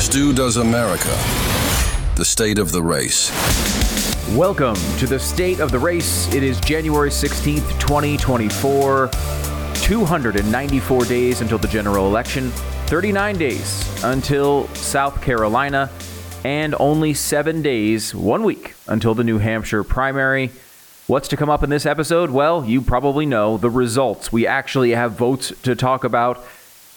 Stu Does America, the state of the race. Welcome to the State of the Race. It is January 16th, 2024. 294 days until the general election, 39 days until South Carolina, and only seven days, one week, until the New Hampshire primary. What's to come up in this episode? Well, you probably know the results. We actually have votes to talk about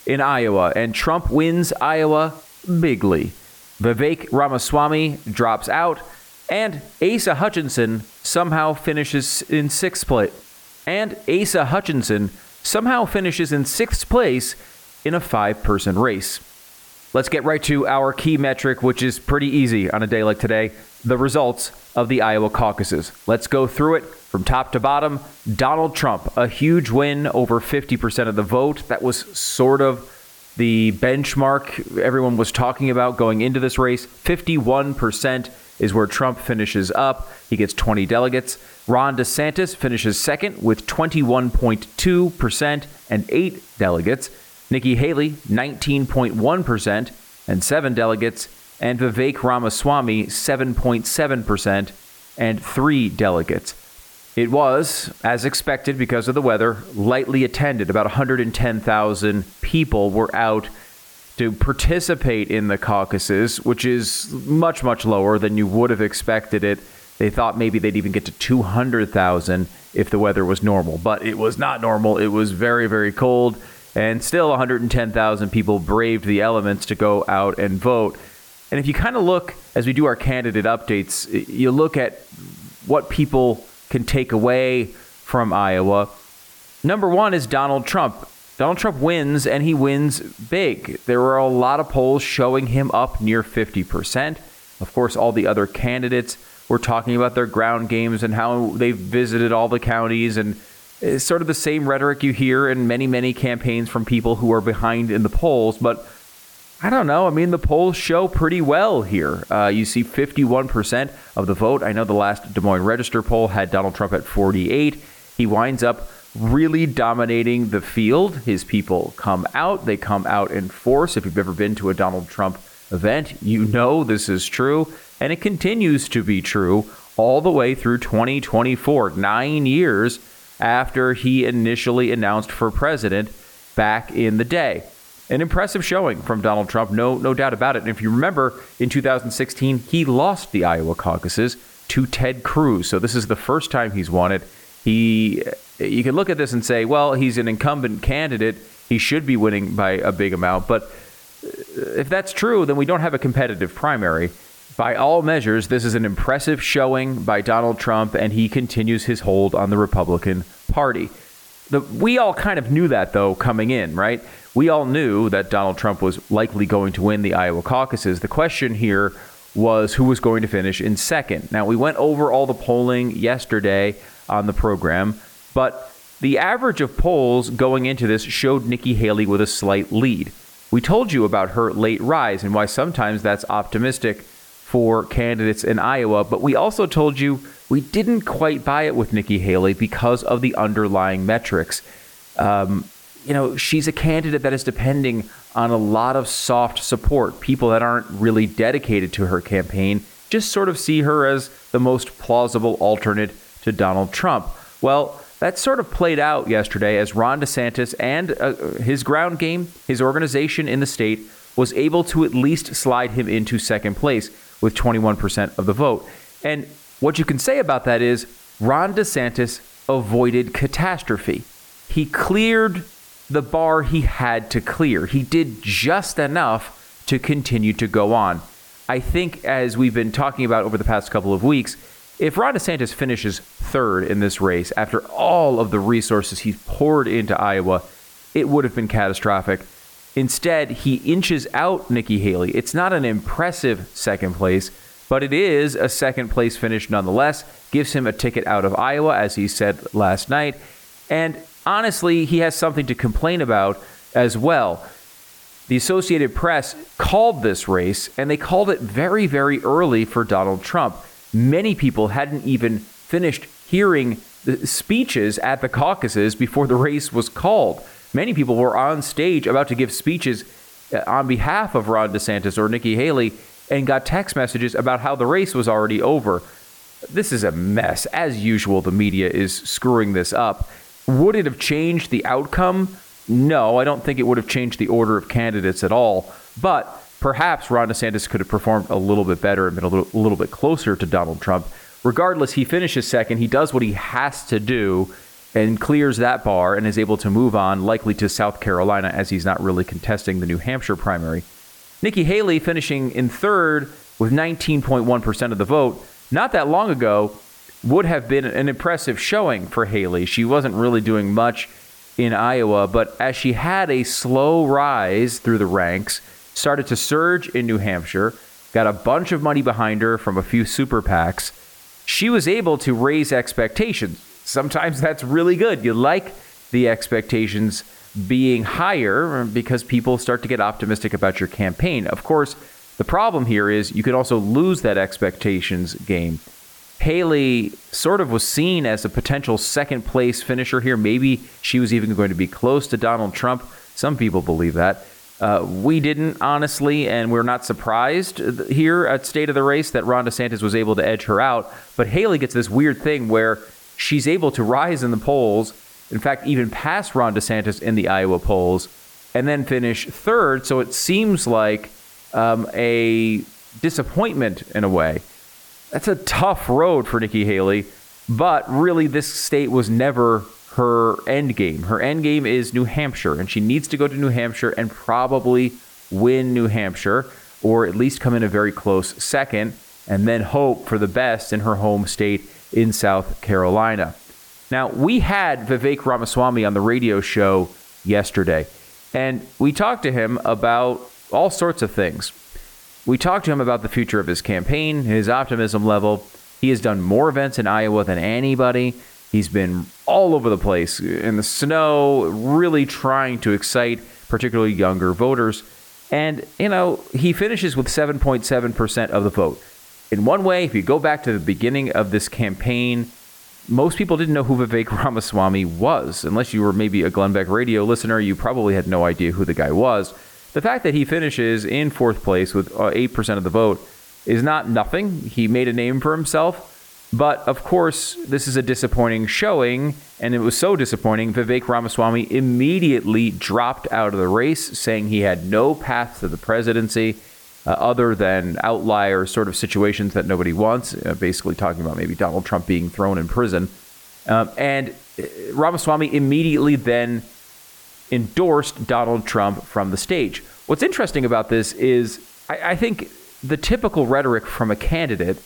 in Iowa, and Trump wins Iowa bigly. Vivek Ramaswamy drops out, and Asa Hutchinson somehow finishes in sixth place. And Asa Hutchinson somehow finishes in sixth place in a five person race. Let's get right to our key metric, which is pretty easy on a day like today the results of the Iowa caucuses. Let's go through it from top to bottom. Donald Trump, a huge win, over 50% of the vote. That was sort of the benchmark everyone was talking about going into this race. 51% is where Trump finishes up. He gets 20 delegates. Ron DeSantis finishes second with 21.2% and eight delegates. Nikki Haley, 19.1% and seven delegates, and Vivek Ramaswamy, 7.7% and three delegates. It was, as expected because of the weather, lightly attended. About 110,000 people were out to participate in the caucuses, which is much, much lower than you would have expected it. They thought maybe they'd even get to 200,000 if the weather was normal, but it was not normal. It was very, very cold and still 110,000 people braved the elements to go out and vote. And if you kind of look, as we do our candidate updates, you look at what people can take away from Iowa. Number one is Donald Trump. Donald Trump wins, and he wins big. There were a lot of polls showing him up near 50%. Of course, all the other candidates were talking about their ground games and how they've visited all the counties and it's sort of the same rhetoric you hear in many, many campaigns from people who are behind in the polls. But I don't know. I mean, the polls show pretty well here. Uh, you see 51% of the vote. I know the last Des Moines Register poll had Donald Trump at 48. He winds up really dominating the field. His people come out. They come out in force. If you've ever been to a Donald Trump event, you know this is true. And it continues to be true all the way through 2024. Nine years after he initially announced for president back in the day. An impressive showing from Donald Trump, no, no doubt about it. And if you remember, in 2016, he lost the Iowa caucuses to Ted Cruz. So this is the first time he's won it. He, you can look at this and say, well, he's an incumbent candidate. He should be winning by a big amount. But uh, if that's true, then we don't have a competitive primary. By all measures, this is an impressive showing by Donald Trump, and he continues his hold on the Republican Party. The, we all kind of knew that, though, coming in, right? We all knew that Donald Trump was likely going to win the Iowa caucuses. The question here was who was going to finish in second. Now, we went over all the polling yesterday on the program, but the average of polls going into this showed Nikki Haley with a slight lead. We told you about her late rise and why sometimes that's optimistic for candidates in Iowa, but we also told you we didn't quite buy it with Nikki Haley because of the underlying metrics. Um, you know, she's a candidate that is depending on a lot of soft support. People that aren't really dedicated to her campaign just sort of see her as the most plausible alternate to Donald Trump. Well, that sort of played out yesterday as Ron DeSantis and uh, his ground game, his organization in the state, was able to at least slide him into second place with 21% of the vote. And what you can say about that is Ron DeSantis avoided catastrophe. He cleared the bar he had to clear. He did just enough to continue to go on. I think, as we've been talking about over the past couple of weeks, if Ron DeSantis finishes third in this race after all of the resources he's poured into Iowa, it would have been catastrophic. Instead, he inches out Nikki Haley. It's not an impressive second place, but it is a second place finish nonetheless. Gives him a ticket out of Iowa, as he said last night. And honestly, he has something to complain about as well. The Associated Press called this race, and they called it very, very early for Donald Trump. Many people hadn't even finished hearing the speeches at the caucuses before the race was called. Many people were on stage about to give speeches uh, on behalf of Ron DeSantis or Nikki Haley and got text messages about how the race was already over. This is a mess. As usual, the media is screwing this up. Would it have changed the outcome? No, I don't think it would have changed the order of candidates at all. But perhaps Ron DeSantis could have performed a little bit better and been a little, a little bit closer to Donald Trump. Regardless, he finishes second. He does what he has to do and clears that bar and is able to move on, likely to South Carolina, as he's not really contesting the New Hampshire primary. Nikki Haley finishing in third with 19.1% of the vote. Not that long ago, would have been an impressive showing for Haley. She wasn't really doing much in Iowa, but as she had a slow rise through the ranks, started to surge in New Hampshire, got a bunch of money behind her from a few super PACs, she was able to raise expectations. Sometimes that's really good. You like the expectations being higher because people start to get optimistic about your campaign. Of course, the problem here is you can also lose that expectations game. Haley sort of was seen as a potential second place finisher here. Maybe she was even going to be close to Donald Trump. Some people believe that. Uh, we didn't, honestly, and we're not surprised here at State of the Race that Ron DeSantis was able to edge her out. But Haley gets this weird thing where she's able to rise in the polls, in fact, even pass Ron DeSantis in the Iowa polls, and then finish third. So it seems like um, a disappointment in a way. That's a tough road for Nikki Haley, but really, this state was never her end game. Her end game is New Hampshire, and she needs to go to New Hampshire and probably win New Hampshire, or at least come in a very close second, and then hope for the best in her home state in South Carolina. Now, we had Vivek Ramaswamy on the radio show yesterday, and we talked to him about all sorts of things. We talked to him about the future of his campaign, his optimism level. He has done more events in Iowa than anybody. He's been all over the place in the snow, really trying to excite particularly younger voters. And, you know, he finishes with 7.7% of the vote. In one way, if you go back to the beginning of this campaign, most people didn't know who Vivek Ramaswamy was. Unless you were maybe a Glenn Beck radio listener, you probably had no idea who the guy was. The fact that he finishes in fourth place with uh, 8% of the vote is not nothing. He made a name for himself. But of course, this is a disappointing showing, and it was so disappointing. Vivek Ramaswamy immediately dropped out of the race, saying he had no path to the presidency uh, other than outlier sort of situations that nobody wants, uh, basically talking about maybe Donald Trump being thrown in prison. Um, and uh, Ramaswamy immediately then endorsed Donald Trump from the stage. What's interesting about this is I, I think the typical rhetoric from a candidate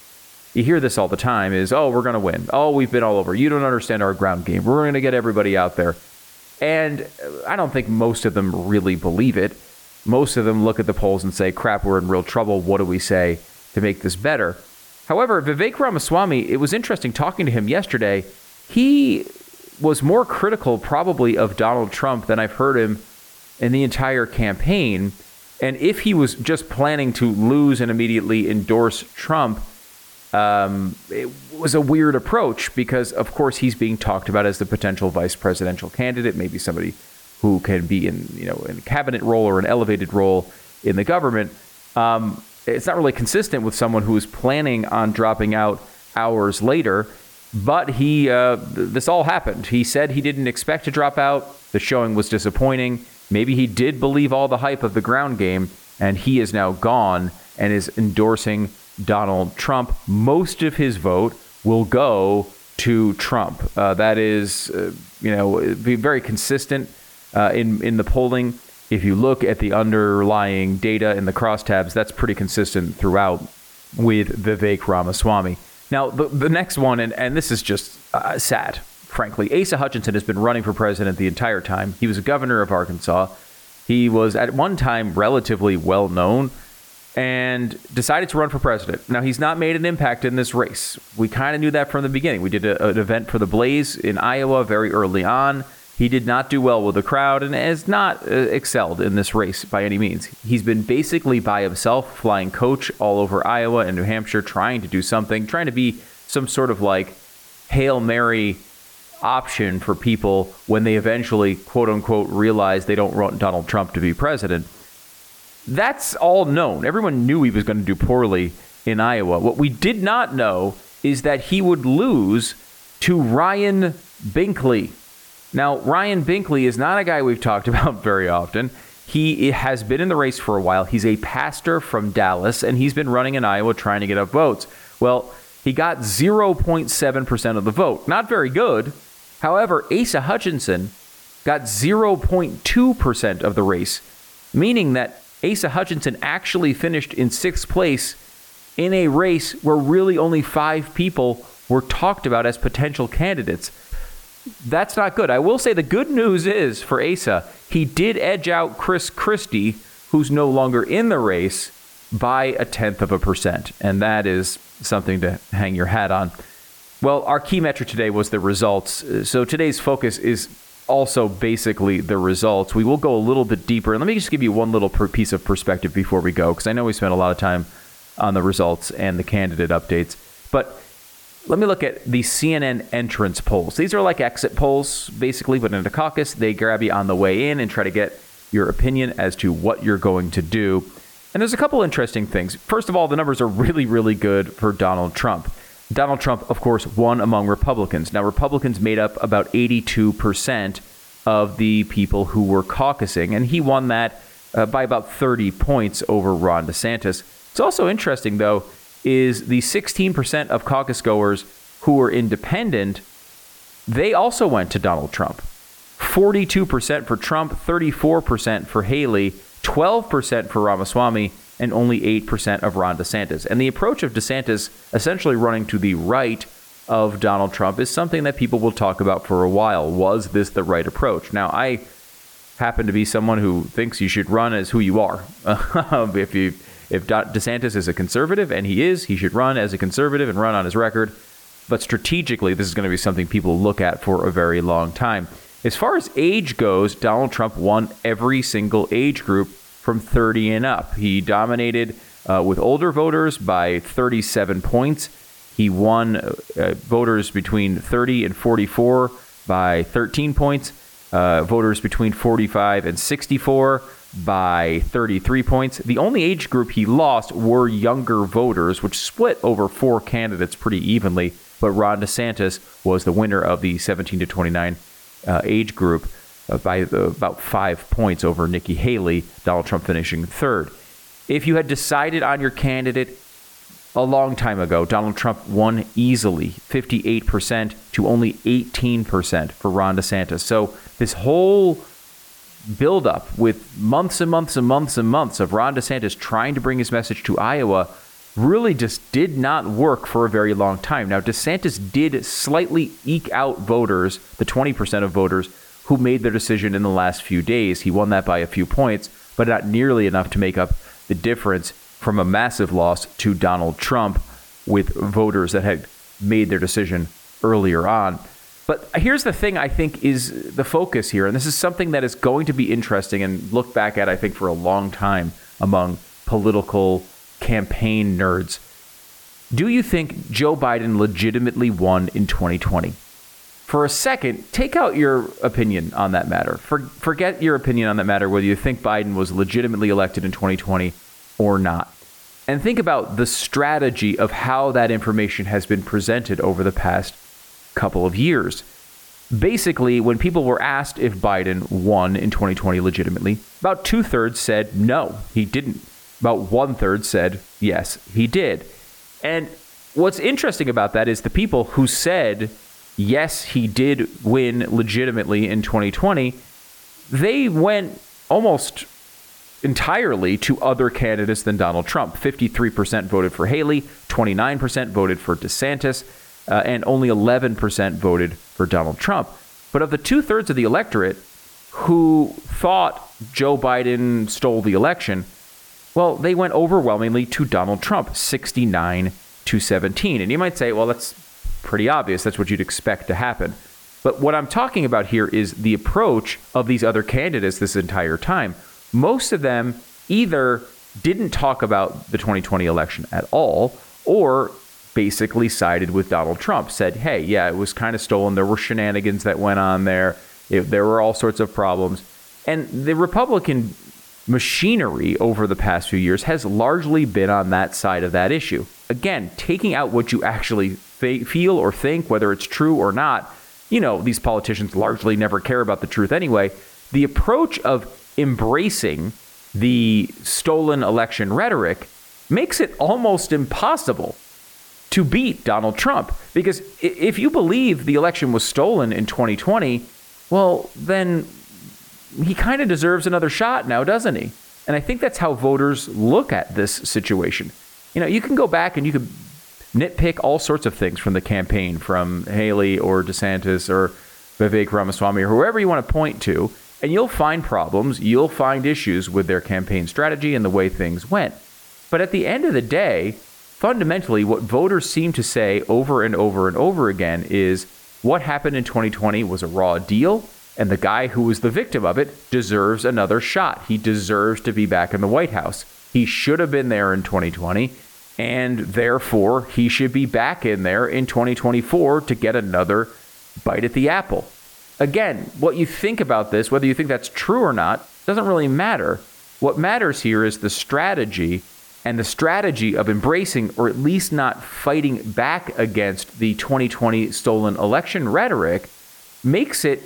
you hear this all the time is, oh, we're going to win. Oh, we've been all over. You don't understand our ground game. We're going to get everybody out there. And I don't think most of them really believe it. Most of them look at the polls and say, crap, we're in real trouble. What do we say to make this better? However, Vivek Ramaswamy, it was interesting talking to him yesterday. He was more critical, probably, of Donald Trump than I've heard him in the entire campaign. And if he was just planning to lose and immediately endorse Trump, um, it was a weird approach because, of course, he's being talked about as the potential vice presidential candidate, maybe somebody who can be in you know in a cabinet role or an elevated role in the government. Um, it's not really consistent with someone who is planning on dropping out hours later. But he, uh, this all happened. He said he didn't expect to drop out. The showing was disappointing. Maybe he did believe all the hype of the ground game, and he is now gone and is endorsing Donald Trump, most of his vote will go to Trump. Uh, that is, uh, you know, be very consistent uh, in in the polling. If you look at the underlying data in the crosstabs, that's pretty consistent throughout with Vivek Ramaswamy. Now, the, the next one, and, and this is just uh, sad, frankly. Asa Hutchinson has been running for president the entire time. He was a governor of Arkansas. He was at one time relatively well known and decided to run for president. Now, he's not made an impact in this race. We kind of knew that from the beginning. We did a, an event for the Blaze in Iowa very early on. He did not do well with the crowd and has not uh, excelled in this race by any means. He's been basically by himself, flying coach all over Iowa and New Hampshire, trying to do something, trying to be some sort of like Hail Mary option for people when they eventually, quote unquote, realize they don't want Donald Trump to be president. That's all known. Everyone knew he was going to do poorly in Iowa. What we did not know is that he would lose to Ryan Binkley. Now, Ryan Binkley is not a guy we've talked about very often. He has been in the race for a while. He's a pastor from Dallas, and he's been running in Iowa trying to get up votes. Well, he got 0.7% of the vote. Not very good. However, Asa Hutchinson got 0.2% of the race, meaning that Asa Hutchinson actually finished in sixth place in a race where really only five people were talked about as potential candidates. That's not good. I will say the good news is for Asa, he did edge out Chris Christie, who's no longer in the race, by a tenth of a percent. And that is something to hang your hat on. Well, our key metric today was the results. So today's focus is also basically the results. We will go a little bit deeper. And let me just give you one little piece of perspective before we go, because I know we spent a lot of time on the results and the candidate updates. But let me look at the CNN entrance polls. These are like exit polls, basically, but in a caucus, they grab you on the way in and try to get your opinion as to what you're going to do. And there's a couple interesting things. First of all, the numbers are really, really good for Donald Trump. Donald Trump, of course, won among Republicans. Now, Republicans made up about 82% of the people who were caucusing, and he won that uh, by about 30 points over Ron DeSantis. It's also interesting, though, is the 16% of caucus goers who were independent, they also went to Donald Trump. 42% for Trump, 34% for Haley, 12% for Ramaswamy, and only 8% of Ron DeSantis. And the approach of DeSantis essentially running to the right of Donald Trump is something that people will talk about for a while. Was this the right approach? Now, I happen to be someone who thinks you should run as who you are. if you if DeSantis is a conservative, and he is, he should run as a conservative and run on his record. But strategically, this is going to be something people look at for a very long time. As far as age goes, Donald Trump won every single age group from 30 and up. He dominated uh, with older voters by 37 points. He won uh, voters between 30 and 44 by 13 points, uh, voters between 45 and 64 by 33 points. The only age group he lost were younger voters, which split over four candidates pretty evenly. But Ron DeSantis was the winner of the 17 to 29 uh, age group uh, by about five points over Nikki Haley, Donald Trump finishing third. If you had decided on your candidate a long time ago, Donald Trump won easily 58% to only 18% for Ron DeSantis. So this whole buildup with months and months and months and months of Ron DeSantis trying to bring his message to Iowa really just did not work for a very long time. Now, DeSantis did slightly eke out voters, the 20% of voters who made their decision in the last few days. He won that by a few points, but not nearly enough to make up the difference from a massive loss to Donald Trump with voters that had made their decision earlier on. But here's the thing I think is the focus here, and this is something that is going to be interesting and look back at, I think, for a long time among political campaign nerds. Do you think Joe Biden legitimately won in 2020? For a second, take out your opinion on that matter. For, forget your opinion on that matter, whether you think Biden was legitimately elected in 2020 or not. And think about the strategy of how that information has been presented over the past couple of years. Basically, when people were asked if Biden won in 2020 legitimately, about two thirds said no, he didn't. About one third said yes, he did. And what's interesting about that is the people who said yes, he did win legitimately in 2020, they went almost entirely to other candidates than Donald Trump. 53% voted for Haley, 29% voted for DeSantis uh, and only 11% voted for Donald Trump. But of the two thirds of the electorate who thought Joe Biden stole the election, well, they went overwhelmingly to Donald Trump, 69 to 17. And you might say, well, that's pretty obvious. That's what you'd expect to happen. But what I'm talking about here is the approach of these other candidates this entire time. Most of them either didn't talk about the 2020 election at all, or basically sided with Donald Trump, said, hey, yeah, it was kind of stolen. There were shenanigans that went on there. It, there were all sorts of problems. And the Republican machinery over the past few years has largely been on that side of that issue. Again, taking out what you actually fe- feel or think, whether it's true or not, you know, these politicians largely never care about the truth anyway. The approach of embracing the stolen election rhetoric makes it almost impossible to beat Donald Trump. Because if you believe the election was stolen in 2020, well, then he kind of deserves another shot now, doesn't he? And I think that's how voters look at this situation. You know, you can go back and you can nitpick all sorts of things from the campaign, from Haley or DeSantis or Vivek Ramaswamy or whoever you want to point to, and you'll find problems, you'll find issues with their campaign strategy and the way things went. But at the end of the day, fundamentally, what voters seem to say over and over and over again is what happened in 2020 was a raw deal, and the guy who was the victim of it deserves another shot. He deserves to be back in the White House. He should have been there in 2020, and therefore he should be back in there in 2024 to get another bite at the apple. Again, what you think about this, whether you think that's true or not, doesn't really matter. What matters here is the strategy and the strategy of embracing or at least not fighting back against the 2020 stolen election rhetoric makes it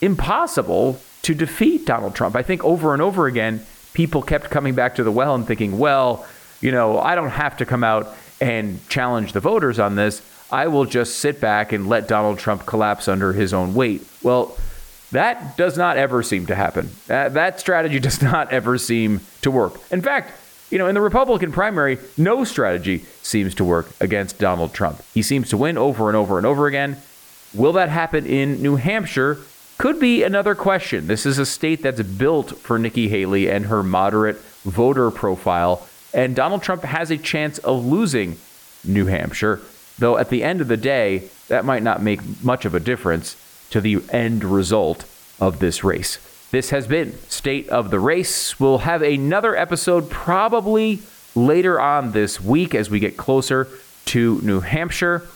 impossible to defeat Donald Trump. I think over and over again, people kept coming back to the well and thinking, well, you know, I don't have to come out and challenge the voters on this. I will just sit back and let Donald Trump collapse under his own weight. Well, that does not ever seem to happen. That, strategy does not ever seem to work. In fact, you know, in the Republican primary, no strategy seems to work against Donald Trump. He seems to win over and over and over again. Will that happen in New Hampshire? Could be another question. This is a state that's built for Nikki Haley and her moderate voter profile, and Donald Trump has a chance of losing New Hampshire, though at the end of the day, that might not make much of a difference to the end result of this race. This has been State of the Race. We'll have another episode probably later on this week as we get closer to New Hampshire.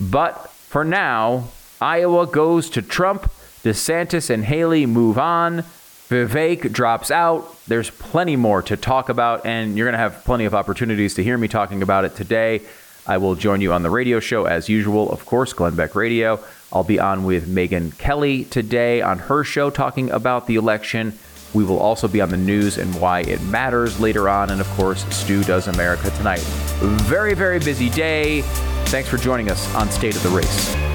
But for now, Iowa goes to Trump. DeSantis and Haley move on. Vivek drops out. There's plenty more to talk about, and you're going to have plenty of opportunities to hear me talking about it today. I will join you on the radio show as usual, of course, Glenn Beck Radio. I'll be on with Megyn Kelly today on her show talking about the election. We will also be on the news and why it matters later on. And of course, Stu Does America Tonight. Very, very busy day. Thanks for joining us on State of the Race.